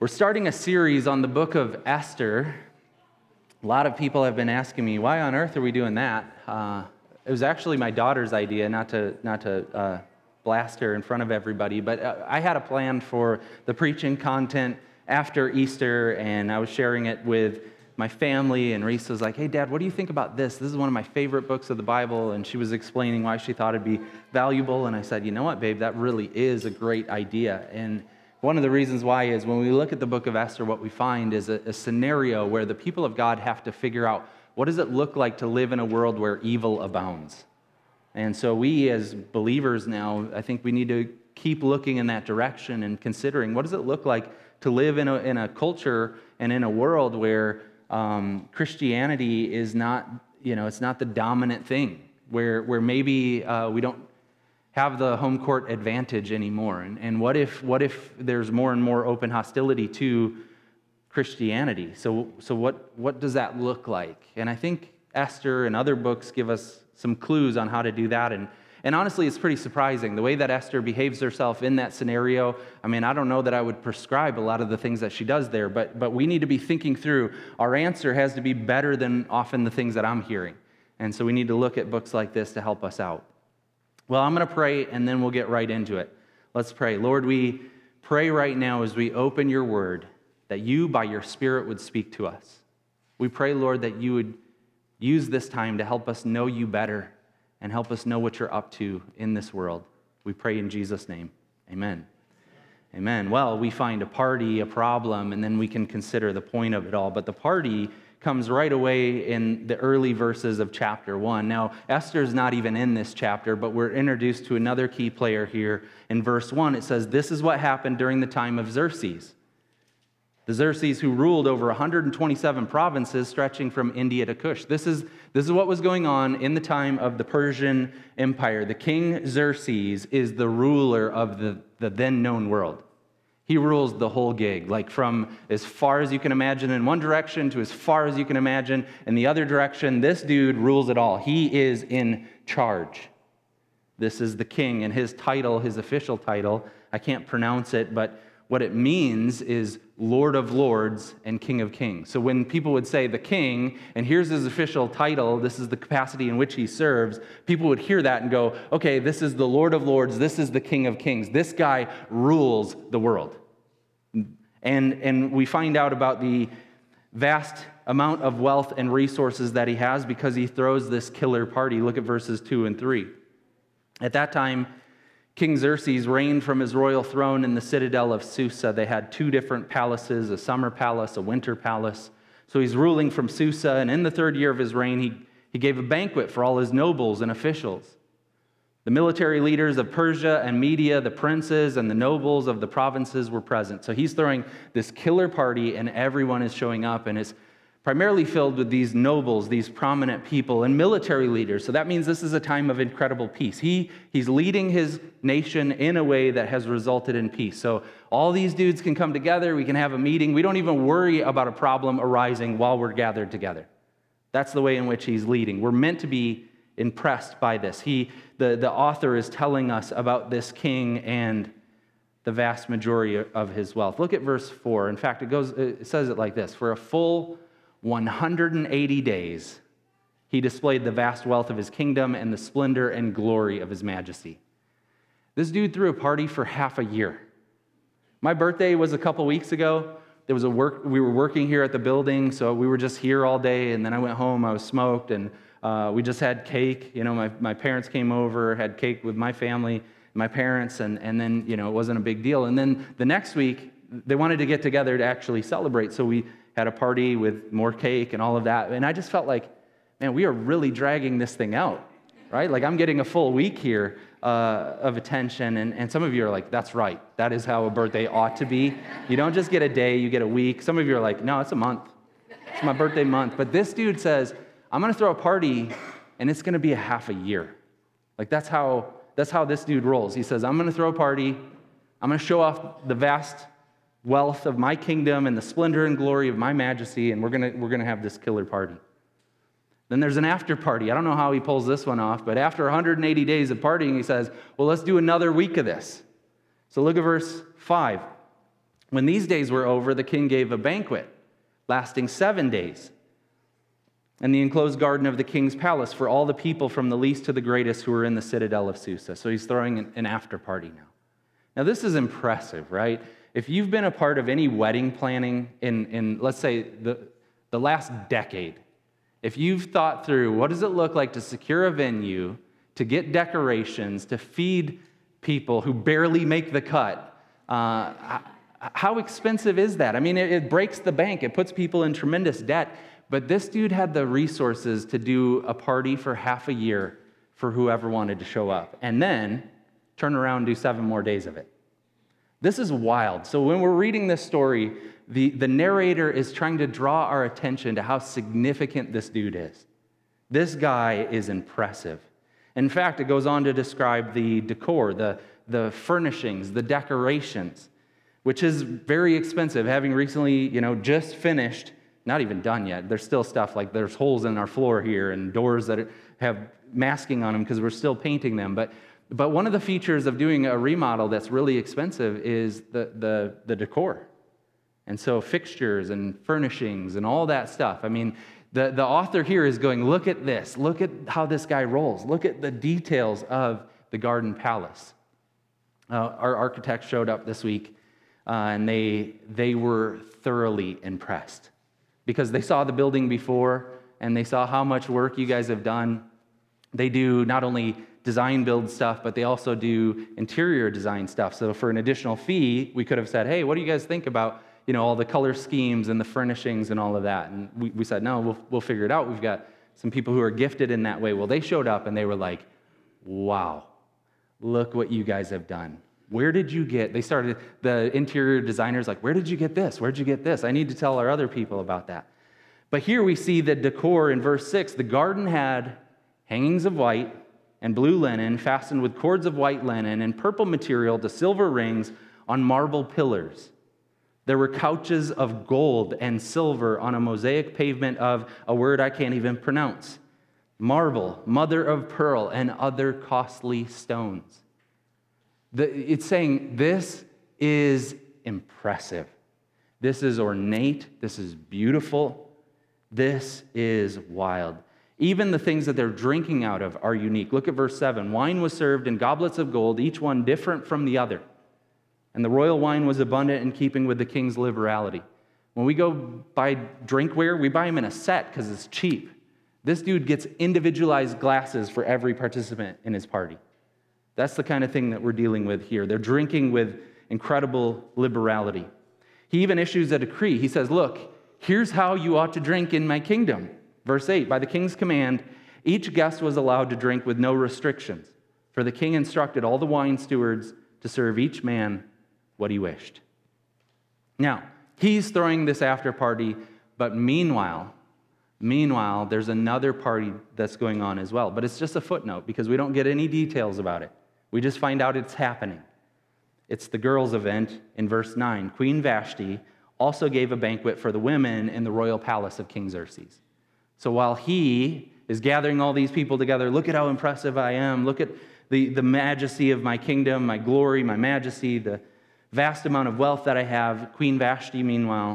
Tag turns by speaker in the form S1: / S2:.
S1: We're starting a series on the book of Esther. A lot of people have been asking me, why on earth are we doing that? Uh, it was actually my daughter's idea, not to, not to uh, blast her in front of everybody, but uh, I had a plan for the preaching content after Easter, and I was sharing it with my family, and Reese was like, Hey, Dad, what do you think about this? This is one of my favorite books of the Bible. And she was explaining why she thought it'd be valuable. And I said, You know what, babe, that really is a great idea. And one of the reasons why is when we look at the book of Esther, what we find is a, a, scenario where the people of God have to figure out what does it look like to live in a world where evil abounds. And so we as believers now, I think we need to keep looking in that direction and considering what does it look like to live in a, in a culture and in a world where um, Christianity is not, you know, it's not the dominant thing, where, where maybe uh, we don't have the home court advantage anymore? And, and what, if, what if there's more and more open hostility to Christianity? So, so what, what does that look like? And I think Esther and other books give us some clues on how to do that. And, and honestly, it's pretty surprising the way that Esther behaves herself in that scenario. I mean, I don't know that I would prescribe a lot of the things that she does there, but, but we need to be thinking through our answer has to be better than often the things that I'm hearing. And so we need to look at books like this to help us out. Well, I'm going to pray and then we'll get right into it. Let's pray. Lord, we pray right now as we open your word that you, by your Spirit, would speak to us. We pray, Lord, that you would use this time to help us know you better and help us know what you're up to in this world. We pray in Jesus' name. Amen. Amen. Well, we find a party, a problem, and then we can consider the point of it all. But the party comes right away in the early verses of chapter one. Now, Esther's not even in this chapter, but we're introduced to another key player here. In verse one, it says, This is what happened during the time of Xerxes. The Xerxes who ruled over 127 provinces stretching from India to Kush. This is, this is what was going on in the time of the Persian Empire. The king Xerxes is the ruler of the, the then known world. He rules the whole gig, like from as far as you can imagine in one direction to as far as you can imagine in the other direction. This dude rules it all. He is in charge. This is the king, and his title, his official title, I can't pronounce it, but what it means is Lord of Lords and King of Kings. So when people would say the king, and here's his official title, this is the capacity in which he serves, people would hear that and go, okay, this is the Lord of Lords, this is the King of Kings. This guy rules the world. And, and we find out about the vast amount of wealth and resources that he has because he throws this killer party. Look at verses 2 and 3. At that time, King Xerxes reigned from his royal throne in the citadel of Susa. They had two different palaces a summer palace, a winter palace. So he's ruling from Susa, and in the third year of his reign, he, he gave a banquet for all his nobles and officials. The military leaders of Persia and Media, the princes and the nobles of the provinces were present. So he's throwing this killer party, and everyone is showing up, and it's primarily filled with these nobles, these prominent people, and military leaders. So that means this is a time of incredible peace. He, he's leading his nation in a way that has resulted in peace. So all these dudes can come together, we can have a meeting. We don't even worry about a problem arising while we're gathered together. That's the way in which he's leading. We're meant to be impressed by this. He, the, the author is telling us about this king and the vast majority of his wealth. Look at verse 4. In fact, it, goes, it says it like this For a full 180 days, he displayed the vast wealth of his kingdom and the splendor and glory of his majesty. This dude threw a party for half a year. My birthday was a couple weeks ago. There was a work, we were working here at the building, so we were just here all day, and then I went home, I was smoked, and uh, we just had cake. You know, my, my parents came over, had cake with my family, my parents, and, and then, you know, it wasn't a big deal. And then the next week, they wanted to get together to actually celebrate, so we had a party with more cake and all of that. And I just felt like, man, we are really dragging this thing out, right? Like I'm getting a full week here uh, of attention. And, and some of you are like, that's right. That is how a birthday ought to be. You don't just get a day, you get a week. Some of you are like, no, it's a month. It's my birthday month. But this dude says, I'm going to throw a party and it's going to be a half a year. Like that's how, that's how this dude rolls. He says, I'm going to throw a party. I'm going to show off the vast wealth of my kingdom and the splendor and glory of my majesty, and we're going to we're going to have this killer party. Then there's an after party. I don't know how he pulls this one off, but after 180 days of partying, he says, Well, let's do another week of this. So look at verse 5. When these days were over, the king gave a banquet lasting seven days in the enclosed garden of the king's palace for all the people from the least to the greatest who were in the citadel of Susa. So he's throwing an after party now. Now, this is impressive, right? If you've been a part of any wedding planning in, in let's say, the, the last decade, if you've thought through what does it look like to secure a venue, to get decorations, to feed people who barely make the cut, uh, how expensive is that? I mean, it, it breaks the bank, it puts people in tremendous debt. But this dude had the resources to do a party for half a year for whoever wanted to show up, and then turn around and do seven more days of it. This is wild. So, when we're reading this story, the, the narrator is trying to draw our attention to how significant this dude is. This guy is impressive. In fact, it goes on to describe the decor, the, the furnishings, the decorations, which is very expensive. Having recently, you know, just finished not even done yet. There's still stuff like there's holes in our floor here and doors that have masking on them because we're still painting them. But, but one of the features of doing a remodel that's really expensive is the, the, the decor. And so fixtures and furnishings and all that stuff. I mean, the, the author here is going, look at this. Look at how this guy rolls. Look at the details of the garden palace. Uh, our architect showed up this week, uh, and they, they were thoroughly impressed because they saw the building before and they saw how much work you guys have done. They do not only design build stuff, but they also do interior design stuff. So for an additional fee, we could have said, hey, what do you guys think about you know, all the color schemes and the furnishings and all of that? And we, we said, no, we'll, we'll figure it out. We've got some people who are gifted in that way. Well, they showed up and they were like, wow, look what you guys have done. Where did you get? They started, the interior designers, like, where did you get this? Where'd you get this? I need to tell our other people about that. But here we see the decor in verse 6. The garden had hangings of white and blue linen, fastened with cords of white linen and purple material to silver rings on marble pillars. There were couches of gold and silver on a mosaic pavement of a word I can't even pronounce marble, mother of pearl, and other costly stones. The, it's saying this is impressive. This is ornate. This is beautiful. This is wild. Even the things that they're drinking out of are unique. Look at verse 7. Wine was served in goblets of gold, each one different from the other. And the royal wine was abundant in keeping with the king's liberality. When we go buy drinkware, we buy them in a set because it's cheap. This dude gets individualized glasses for every participant in his party. That's the kind of thing that we're dealing with here. They're drinking with incredible liberality. He even issues a decree. He says, Look, here's how you ought to drink in my kingdom. Verse 8 By the king's command, each guest was allowed to drink with no restrictions, for the king instructed all the wine stewards to serve each man what he wished. Now, he's throwing this after party, but meanwhile, meanwhile, there's another party that's going on as well. But it's just a footnote because we don't get any details about it. We just find out it's happening. It's the girls' event in verse 9. Queen Vashti also gave a banquet for the women in the royal palace of King Xerxes. So while he is gathering all these people together, look at how impressive I am. Look at the, the majesty of my kingdom, my glory, my majesty, the vast amount of wealth that I have. Queen Vashti, meanwhile,